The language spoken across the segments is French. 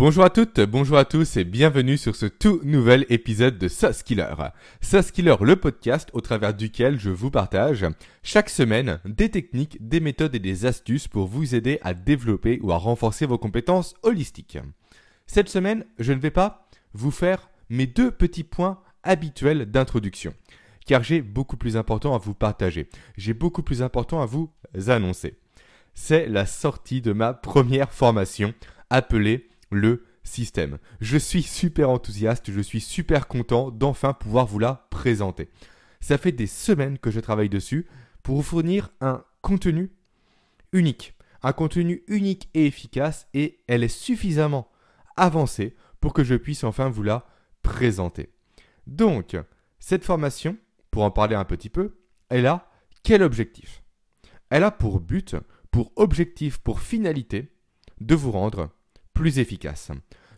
Bonjour à toutes, bonjour à tous et bienvenue sur ce tout nouvel épisode de SaaS Killer. Killer, le podcast au travers duquel je vous partage chaque semaine des techniques, des méthodes et des astuces pour vous aider à développer ou à renforcer vos compétences holistiques. Cette semaine, je ne vais pas vous faire mes deux petits points habituels d'introduction, car j'ai beaucoup plus important à vous partager, j'ai beaucoup plus important à vous annoncer. C'est la sortie de ma première formation appelée le système. Je suis super enthousiaste, je suis super content d'enfin pouvoir vous la présenter. Ça fait des semaines que je travaille dessus pour vous fournir un contenu unique. Un contenu unique et efficace et elle est suffisamment avancée pour que je puisse enfin vous la présenter. Donc, cette formation, pour en parler un petit peu, elle a quel objectif? Elle a pour but, pour objectif, pour finalité, de vous rendre plus efficace.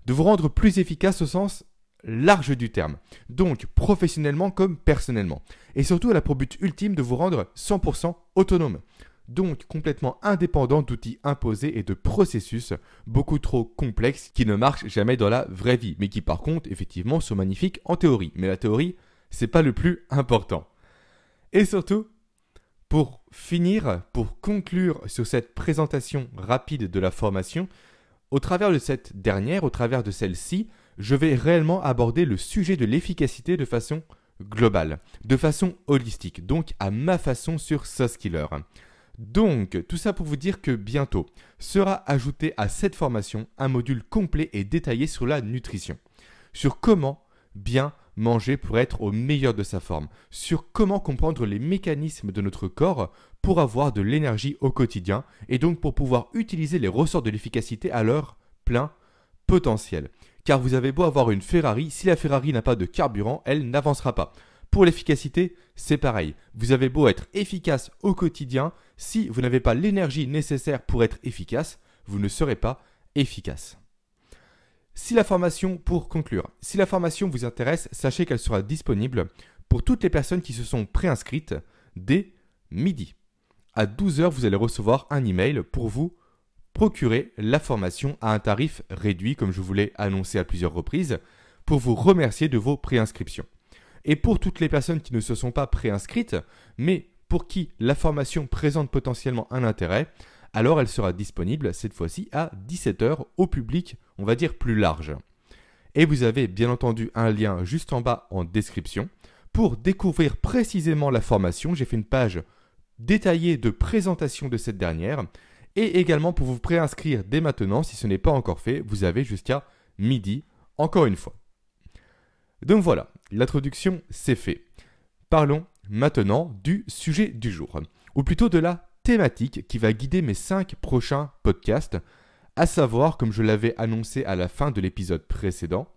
De vous rendre plus efficace au sens large du terme, donc professionnellement comme personnellement. Et surtout, elle a pour but ultime de vous rendre 100% autonome, donc complètement indépendant d'outils imposés et de processus beaucoup trop complexes qui ne marchent jamais dans la vraie vie, mais qui par contre, effectivement, sont magnifiques en théorie. Mais la théorie, c'est pas le plus important. Et surtout, pour finir, pour conclure sur cette présentation rapide de la formation, au travers de cette dernière, au travers de celle-ci, je vais réellement aborder le sujet de l'efficacité de façon globale, de façon holistique, donc à ma façon sur SoSkiller. Donc, tout ça pour vous dire que bientôt sera ajouté à cette formation un module complet et détaillé sur la nutrition, sur comment bien manger pour être au meilleur de sa forme, sur comment comprendre les mécanismes de notre corps pour avoir de l'énergie au quotidien et donc pour pouvoir utiliser les ressorts de l'efficacité à leur plein potentiel. Car vous avez beau avoir une Ferrari, si la Ferrari n'a pas de carburant, elle n'avancera pas. Pour l'efficacité, c'est pareil. Vous avez beau être efficace au quotidien, si vous n'avez pas l'énergie nécessaire pour être efficace, vous ne serez pas efficace. Si la formation, pour conclure, si la formation vous intéresse, sachez qu'elle sera disponible pour toutes les personnes qui se sont préinscrites dès midi. À 12h, vous allez recevoir un email pour vous procurer la formation à un tarif réduit, comme je vous l'ai annoncé à plusieurs reprises, pour vous remercier de vos préinscriptions. Et pour toutes les personnes qui ne se sont pas préinscrites, mais pour qui la formation présente potentiellement un intérêt, alors elle sera disponible cette fois-ci à 17h au public, on va dire plus large. Et vous avez bien entendu un lien juste en bas en description. Pour découvrir précisément la formation, j'ai fait une page détaillée de présentation de cette dernière. Et également pour vous préinscrire dès maintenant, si ce n'est pas encore fait, vous avez jusqu'à midi, encore une fois. Donc voilà, l'introduction c'est fait. Parlons maintenant du sujet du jour, ou plutôt de la thématique qui va guider mes 5 prochains podcasts, à savoir, comme je l'avais annoncé à la fin de l'épisode précédent,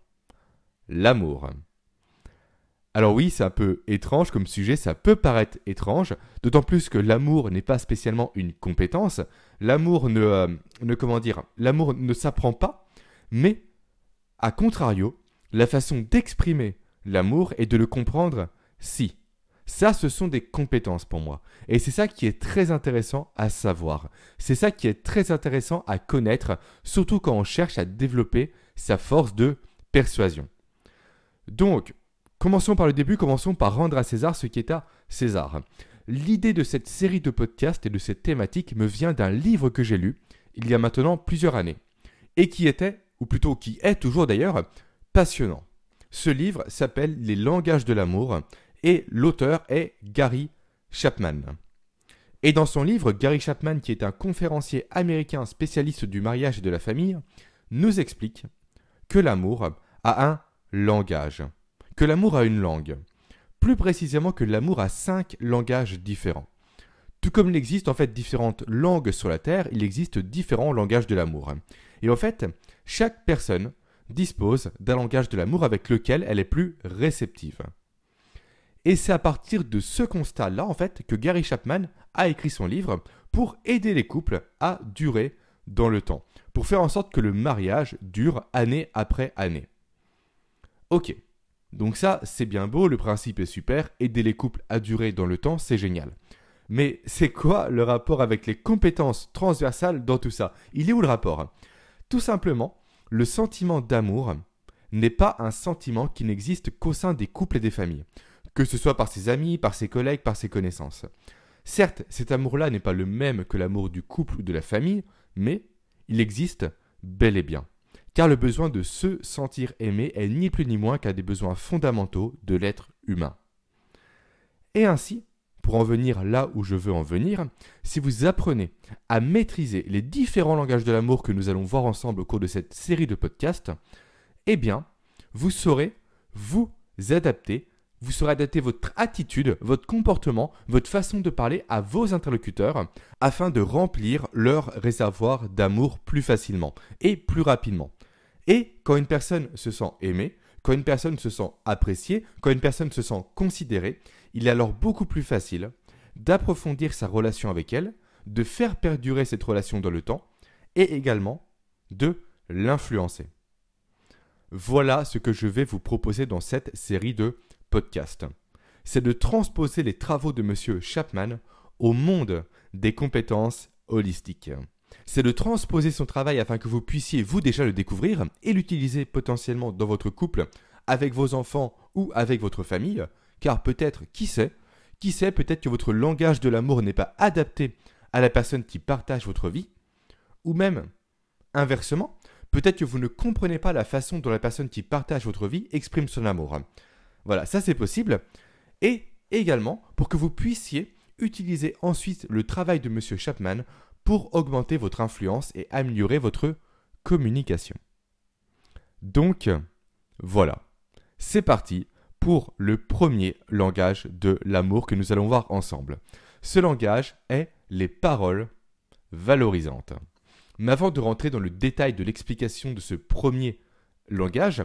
l'amour. Alors oui, c'est un peu étrange comme sujet, ça peut paraître étrange, d'autant plus que l'amour n'est pas spécialement une compétence. L'amour ne, euh, ne comment dire, l'amour ne s'apprend pas, mais à contrario, la façon d'exprimer l'amour et de le comprendre, si. Ça, ce sont des compétences pour moi. Et c'est ça qui est très intéressant à savoir. C'est ça qui est très intéressant à connaître, surtout quand on cherche à développer sa force de persuasion. Donc, commençons par le début, commençons par rendre à César ce qui est à César. L'idée de cette série de podcasts et de cette thématique me vient d'un livre que j'ai lu il y a maintenant plusieurs années, et qui était, ou plutôt qui est toujours d'ailleurs, passionnant. Ce livre s'appelle Les langages de l'amour et l'auteur est Gary Chapman. Et dans son livre, Gary Chapman, qui est un conférencier américain spécialiste du mariage et de la famille, nous explique que l'amour a un langage, que l'amour a une langue. Plus précisément que l'amour a cinq langages différents. Tout comme il existe en fait différentes langues sur la Terre, il existe différents langages de l'amour. Et en fait, chaque personne dispose d'un langage de l'amour avec lequel elle est plus réceptive. Et c'est à partir de ce constat-là, en fait, que Gary Chapman a écrit son livre pour aider les couples à durer dans le temps, pour faire en sorte que le mariage dure année après année. Ok, donc ça, c'est bien beau, le principe est super, aider les couples à durer dans le temps, c'est génial. Mais c'est quoi le rapport avec les compétences transversales dans tout ça? Il est où le rapport? Tout simplement le sentiment d'amour n'est pas un sentiment qui n'existe qu'au sein des couples et des familles, que ce soit par ses amis, par ses collègues, par ses connaissances. Certes, cet amour-là n'est pas le même que l'amour du couple ou de la famille, mais il existe bel et bien. Car le besoin de se sentir aimé est ni plus ni moins qu'un des besoins fondamentaux de l'être humain. Et ainsi, pour en venir là où je veux en venir, si vous apprenez à maîtriser les différents langages de l'amour que nous allons voir ensemble au cours de cette série de podcasts, eh bien, vous saurez vous adapter, vous saurez adapter votre attitude, votre comportement, votre façon de parler à vos interlocuteurs afin de remplir leur réservoir d'amour plus facilement et plus rapidement. Et quand une personne se sent aimée, quand une personne se sent appréciée, quand une personne se sent considérée, il est alors beaucoup plus facile d'approfondir sa relation avec elle, de faire perdurer cette relation dans le temps et également de l'influencer. Voilà ce que je vais vous proposer dans cette série de C'est de transposer les travaux de M. Chapman au monde des compétences holistiques. C'est de transposer son travail afin que vous puissiez vous déjà le découvrir et l'utiliser potentiellement dans votre couple, avec vos enfants ou avec votre famille, car peut-être, qui sait, qui sait, peut-être que votre langage de l'amour n'est pas adapté à la personne qui partage votre vie, ou même, inversement, peut-être que vous ne comprenez pas la façon dont la personne qui partage votre vie exprime son amour. Voilà, ça c'est possible. Et également, pour que vous puissiez utiliser ensuite le travail de M. Chapman pour augmenter votre influence et améliorer votre communication. Donc, voilà. C'est parti pour le premier langage de l'amour que nous allons voir ensemble. Ce langage est les paroles valorisantes. Mais avant de rentrer dans le détail de l'explication de ce premier langage,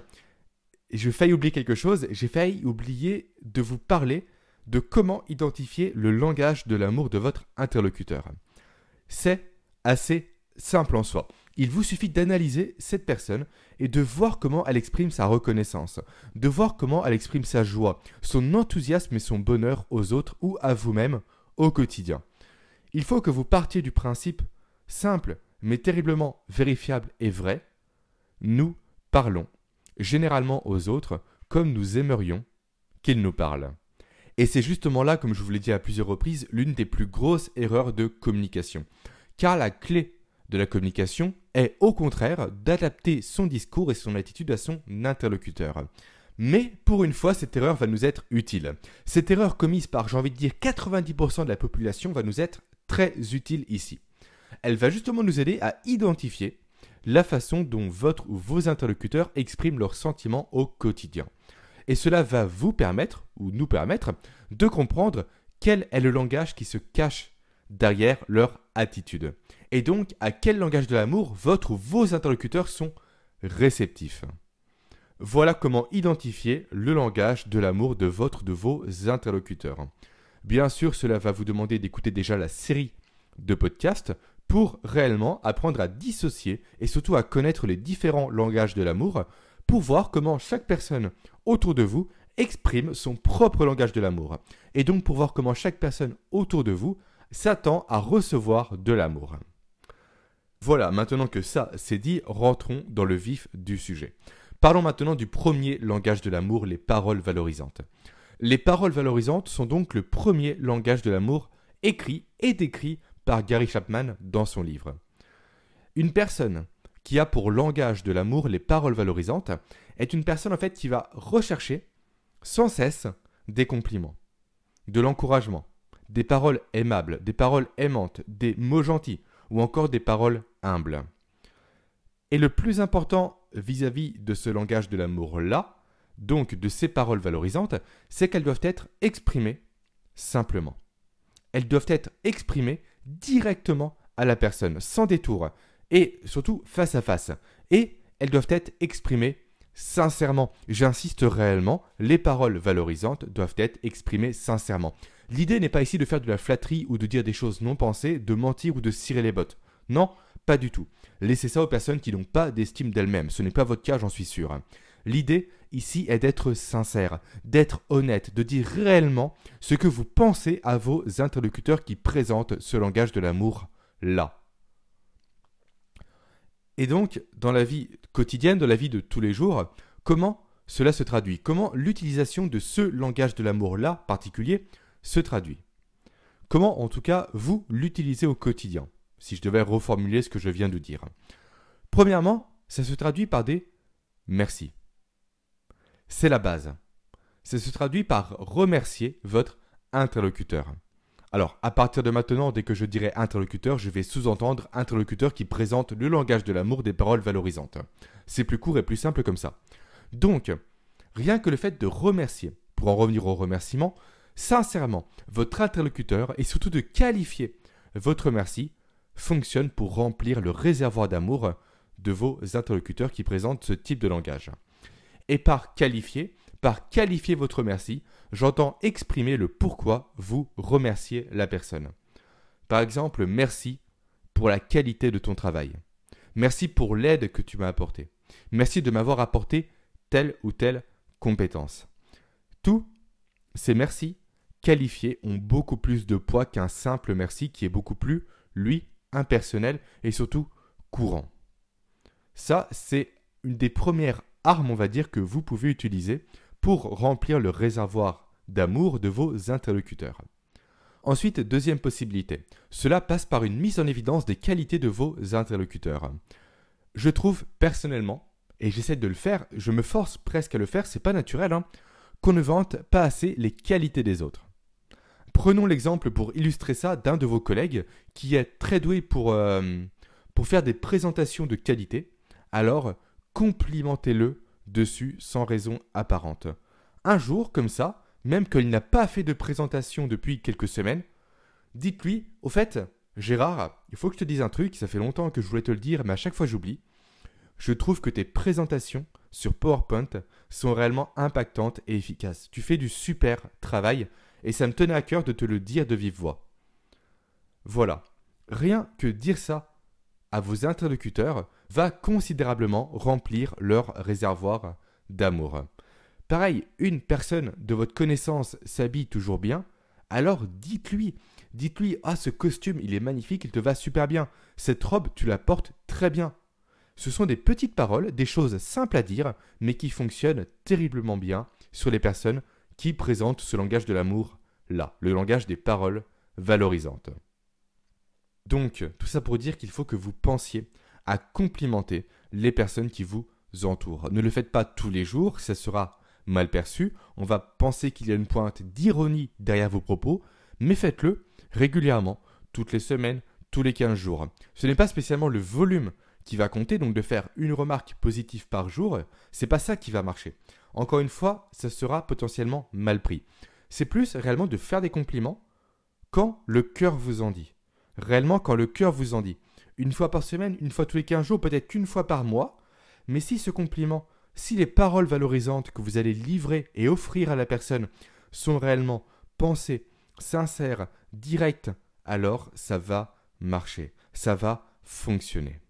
je failli oublier quelque chose, j'ai failli oublier de vous parler de comment identifier le langage de l'amour de votre interlocuteur. C'est assez simple en soi. Il vous suffit d'analyser cette personne et de voir comment elle exprime sa reconnaissance, de voir comment elle exprime sa joie, son enthousiasme et son bonheur aux autres ou à vous-même au quotidien. Il faut que vous partiez du principe simple mais terriblement vérifiable et vrai. Nous parlons généralement aux autres comme nous aimerions qu'ils nous parlent. Et c'est justement là, comme je vous l'ai dit à plusieurs reprises, l'une des plus grosses erreurs de communication. Car la clé de la communication est au contraire d'adapter son discours et son attitude à son interlocuteur. Mais pour une fois, cette erreur va nous être utile. Cette erreur commise par, j'ai envie de dire, 90% de la population va nous être très utile ici. Elle va justement nous aider à identifier la façon dont votre ou vos interlocuteurs expriment leurs sentiments au quotidien. Et cela va vous permettre, ou nous permettre, de comprendre quel est le langage qui se cache derrière leur attitude et donc à quel langage de l'amour votre ou vos interlocuteurs sont réceptifs. Voilà comment identifier le langage de l'amour de votre ou de vos interlocuteurs. Bien sûr, cela va vous demander d'écouter déjà la série de podcasts pour réellement apprendre à dissocier et surtout à connaître les différents langages de l'amour pour voir comment chaque personne autour de vous exprime son propre langage de l'amour. Et donc pour voir comment chaque personne autour de vous s'attend à recevoir de l'amour. Voilà, maintenant que ça c'est dit, rentrons dans le vif du sujet. Parlons maintenant du premier langage de l'amour, les paroles valorisantes. Les paroles valorisantes sont donc le premier langage de l'amour écrit et décrit Gary Chapman dans son livre. Une personne qui a pour langage de l'amour les paroles valorisantes est une personne en fait qui va rechercher sans cesse des compliments, de l'encouragement, des paroles aimables, des paroles aimantes, des mots gentils, ou encore des paroles humbles. Et le plus important vis-à-vis de ce langage de l'amour-là, donc de ces paroles valorisantes, c'est qu'elles doivent être exprimées simplement. Elles doivent être exprimées directement à la personne, sans détour, et surtout face à face. Et elles doivent être exprimées sincèrement. J'insiste réellement, les paroles valorisantes doivent être exprimées sincèrement. L'idée n'est pas ici de faire de la flatterie ou de dire des choses non pensées, de mentir ou de cirer les bottes. Non, pas du tout. Laissez ça aux personnes qui n'ont pas d'estime d'elles-mêmes. Ce n'est pas votre cas, j'en suis sûr. L'idée ici est d'être sincère, d'être honnête, de dire réellement ce que vous pensez à vos interlocuteurs qui présentent ce langage de l'amour là. Et donc, dans la vie quotidienne, dans la vie de tous les jours, comment cela se traduit? Comment l'utilisation de ce langage de l'amour-là particulier se traduit? Comment, en tout cas, vous l'utilisez au quotidien? Si je devais reformuler ce que je viens de dire. Premièrement, ça se traduit par des merci. C'est la base. Ça se traduit par remercier votre interlocuteur. Alors, à partir de maintenant, dès que je dirai interlocuteur, je vais sous-entendre interlocuteur qui présente le langage de l'amour des paroles valorisantes. C'est plus court et plus simple comme ça. Donc, rien que le fait de remercier, pour en revenir au remerciement, sincèrement, votre interlocuteur et surtout de qualifier votre merci fonctionne pour remplir le réservoir d'amour de vos interlocuteurs qui présentent ce type de langage. Et par qualifier, par qualifier votre merci, j'entends exprimer le pourquoi vous remerciez la personne. Par exemple, merci pour la qualité de ton travail. Merci pour l'aide que tu m'as apportée. Merci de m'avoir apporté telle ou telle compétence. Tous ces merci qualifiés ont beaucoup plus de poids qu'un simple merci qui est beaucoup plus, lui, impersonnel et surtout courant. Ça, c'est une des premières armes, on va dire, que vous pouvez utiliser pour remplir le réservoir d'amour de vos interlocuteurs. Ensuite, deuxième possibilité, cela passe par une mise en évidence des qualités de vos interlocuteurs. Je trouve personnellement, et j'essaie de le faire, je me force presque à le faire, c'est pas naturel, hein, qu'on ne vante pas assez les qualités des autres. Prenons l'exemple pour illustrer ça d'un de vos collègues qui est très doué pour, euh, pour faire des présentations de qualité. Alors, complimentez-le dessus sans raison apparente. Un jour, comme ça, même qu'il n'a pas fait de présentation depuis quelques semaines, dites-lui, au fait, Gérard, il faut que je te dise un truc, ça fait longtemps que je voulais te le dire, mais à chaque fois j'oublie. Je trouve que tes présentations sur PowerPoint sont réellement impactantes et efficaces. Tu fais du super travail et ça me tenait à cœur de te le dire de vive voix. Voilà. Rien que dire ça à vos interlocuteurs va considérablement remplir leur réservoir d'amour. Pareil, une personne de votre connaissance s'habille toujours bien, alors dites-lui, dites-lui, ah ce costume il est magnifique, il te va super bien, cette robe tu la portes très bien. Ce sont des petites paroles, des choses simples à dire, mais qui fonctionnent terriblement bien sur les personnes qui présentent ce langage de l'amour là, le langage des paroles valorisantes. Donc, tout ça pour dire qu'il faut que vous pensiez à complimenter les personnes qui vous entourent. Ne le faites pas tous les jours, ça sera mal perçu, on va penser qu'il y a une pointe d'ironie derrière vos propos, mais faites-le régulièrement, toutes les semaines, tous les 15 jours. Ce n'est pas spécialement le volume qui va compter, donc de faire une remarque positive par jour, c'est pas ça qui va marcher. Encore une fois, ça sera potentiellement mal pris. C'est plus réellement de faire des compliments quand le cœur vous en dit. Réellement quand le cœur vous en dit. Une fois par semaine, une fois tous les 15 jours, peut-être qu'une fois par mois. Mais si ce compliment, si les paroles valorisantes que vous allez livrer et offrir à la personne sont réellement pensées, sincères, directes, alors ça va marcher, ça va fonctionner.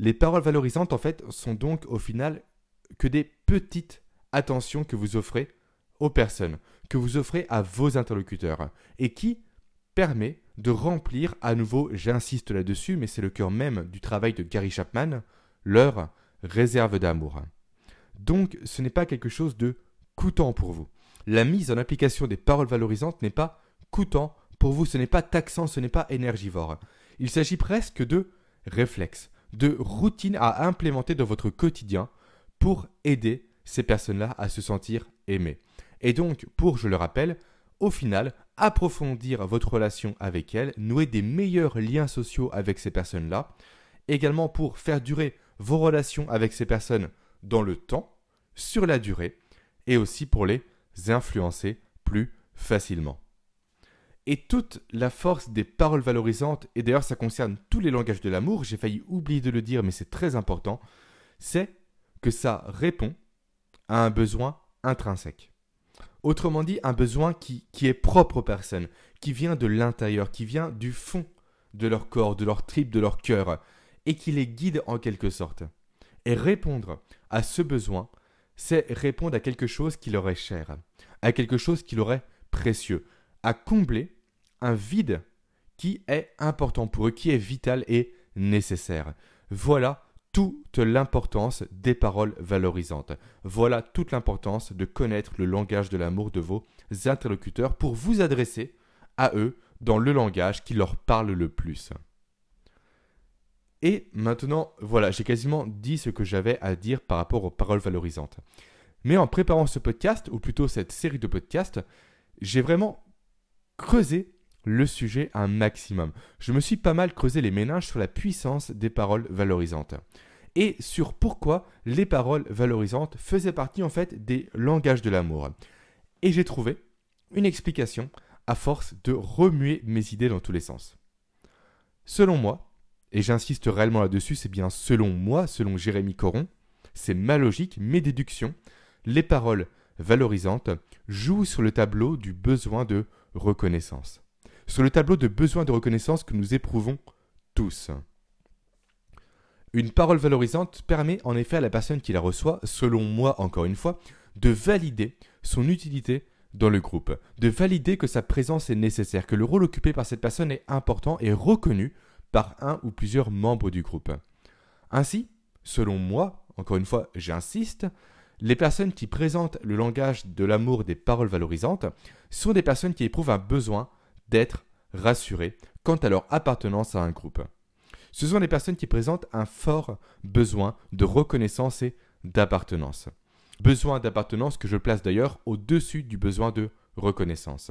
Les paroles valorisantes, en fait, sont donc au final que des petites attentions que vous offrez aux personnes, que vous offrez à vos interlocuteurs, et qui permet de remplir à nouveau, j'insiste là-dessus, mais c'est le cœur même du travail de Gary Chapman, leur réserve d'amour. Donc ce n'est pas quelque chose de coûtant pour vous. La mise en application des paroles valorisantes n'est pas coûtant pour vous, ce n'est pas taxant, ce n'est pas énergivore. Il s'agit presque de réflexe, de routine à implémenter dans votre quotidien pour aider ces personnes-là à se sentir aimées. Et donc, pour, je le rappelle, au final, approfondir votre relation avec elles, nouer des meilleurs liens sociaux avec ces personnes-là, également pour faire durer vos relations avec ces personnes dans le temps, sur la durée, et aussi pour les influencer plus facilement. Et toute la force des paroles valorisantes, et d'ailleurs ça concerne tous les langages de l'amour, j'ai failli oublier de le dire mais c'est très important, c'est que ça répond à un besoin intrinsèque. Autrement dit, un besoin qui, est propre aux personnes, qui vient de l'intérieur, qui vient du fond de leur corps, de leur trip, de leur cœur, et qui les guide en quelque sorte. Et répondre à ce besoin, c'est répondre à quelque chose qui leur est cher, à quelque chose qui leur est précieux, à combler un vide qui est important pour eux, qui est vital et nécessaire. Voilà toute l'importance des paroles valorisantes. Voilà toute l'importance de connaître le langage de l'amour de vos interlocuteurs pour vous adresser à eux dans le langage qui leur parle le plus. Et maintenant, voilà, j'ai quasiment dit ce que j'avais à dire par rapport aux paroles valorisantes. Mais en préparant ce podcast, ou plutôt cette série de podcasts, j'ai vraiment creusé le sujet un maximum. Je me suis pas mal creusé les méninges sur la puissance des paroles valorisantes. Et sur pourquoi les paroles valorisantes faisaient partie en fait des langages de l'amour. Et j'ai trouvé une explication à force de remuer mes idées dans tous les sens. Selon moi, et j'insiste réellement là-dessus, c'est bien selon moi, selon Jérémy Coron, c'est ma logique, mes déductions, les paroles valorisantes jouent sur le tableau du besoin de reconnaissance. Sur le tableau de besoin de reconnaissance que nous éprouvons tous. Une parole valorisante permet en effet à la personne qui la reçoit, selon moi encore une fois, de valider son utilité dans le groupe, de valider que sa présence est nécessaire, que le rôle occupé par cette personne est important et reconnu par un ou plusieurs membres du groupe. Ainsi, selon moi, encore une fois, j'insiste, les personnes qui présentent le langage de l'amour des paroles valorisantes sont des personnes qui éprouvent un besoin d'être rassurées quant à leur appartenance à un groupe. Ce sont des personnes qui présentent un fort besoin de reconnaissance et d'appartenance. Besoin d'appartenance que je place d'ailleurs au-dessus du besoin de reconnaissance.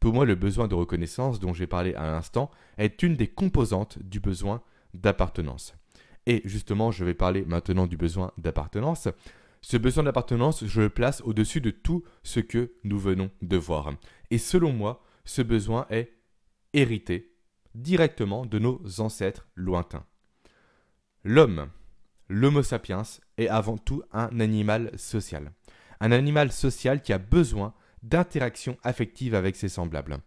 Pour moi, le besoin de reconnaissance dont j'ai parlé à l'instant est une des composantes du besoin d'appartenance. Et justement, je vais parler maintenant du besoin d'appartenance. Ce besoin d'appartenance, je le place au-dessus de tout ce que nous venons de voir. Et selon moi, ce besoin est hérité directement de nos ancêtres lointains. L'homme, l'Homo sapiens, est avant tout un animal social. Un animal social qui a besoin d'interaction affective avec ses semblables.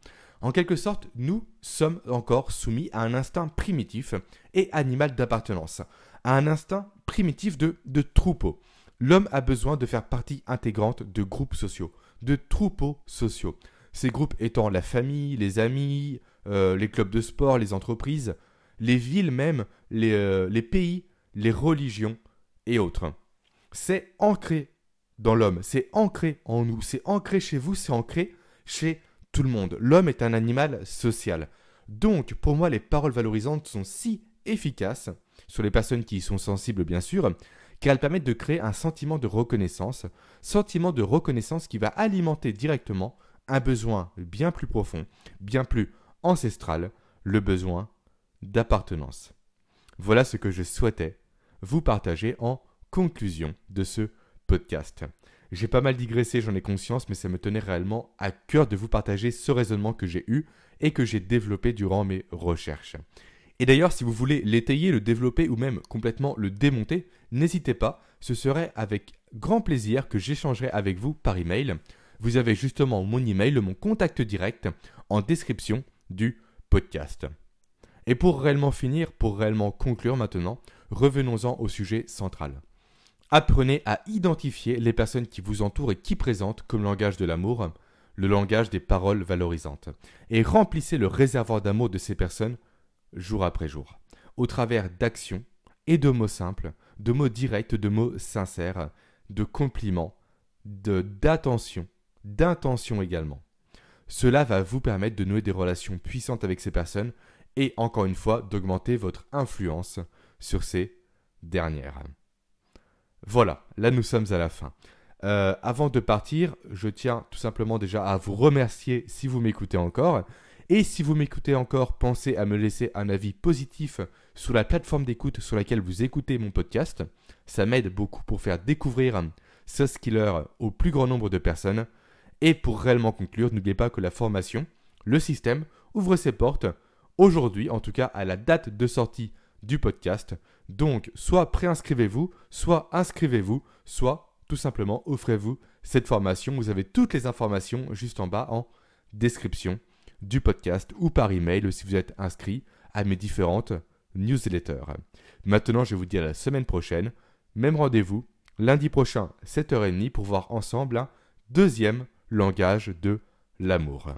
En quelque sorte, nous sommes encore soumis à un instinct primitif et animal d'appartenance, à un instinct primitif de, de troupeau. L'homme a besoin de faire partie intégrante de groupes sociaux, de troupeaux sociaux. Ces groupes étant la famille, les amis, euh, les clubs de sport, les entreprises, les villes même, les, euh, les pays, les religions et autres. C'est ancré dans l'homme, c'est ancré en nous, c'est ancré chez vous, c'est ancré chez tout le monde. L'homme est un animal social. Donc, pour moi, les paroles valorisantes sont si efficaces, sur les personnes qui y sont sensibles bien sûr, qu'elles permettent de créer un sentiment de reconnaissance, sentiment de reconnaissance qui va alimenter directement un besoin bien plus profond, bien plus ancestral, le besoin d'appartenance. Voilà ce que je souhaitais vous partager en conclusion de ce podcast. J'ai pas mal digressé, j'en ai conscience, mais ça me tenait réellement à cœur de vous partager ce raisonnement que j'ai eu et que j'ai développé durant mes recherches. Et d'ailleurs, si vous voulez l'étayer, le développer ou même complètement le démonter, n'hésitez pas, ce serait avec grand plaisir que j'échangerai avec vous par email. Vous avez justement mon email, mon contact direct en description du podcast. Et pour réellement finir, pour réellement conclure maintenant, revenons-en au sujet central. Apprenez à identifier les personnes qui vous entourent et qui présentent comme langage de l'amour le langage des paroles valorisantes. Et remplissez le réservoir d'amour de ces personnes jour après jour, au travers d'actions et de mots simples, de mots directs, de mots sincères, de compliments, d'attention, d'intention également. Cela va vous permettre de nouer des relations puissantes avec ces personnes et encore une fois d'augmenter votre influence sur ces dernières. Voilà, là nous sommes à la fin. Euh, avant de partir, je tiens tout simplement déjà à vous remercier si vous m'écoutez encore. Et si vous m'écoutez encore, pensez à me laisser un avis positif sur la plateforme d'écoute sur laquelle vous écoutez mon podcast. Ça m'aide beaucoup pour faire découvrir ce skiller au plus grand nombre de personnes. Et pour réellement conclure, n'oubliez pas que la formation, le système, ouvre ses portes aujourd'hui, en tout cas à la date de sortie du podcast. Donc, soit préinscrivez-vous, soit inscrivez-vous, soit tout simplement offrez-vous cette formation. Vous avez toutes les informations juste en bas en description du podcast ou par email si vous êtes inscrit à mes différentes newsletters. Maintenant, je vous dis à la semaine prochaine. Même rendez-vous lundi prochain, 7h30, pour voir ensemble un deuxième langage de l'amour.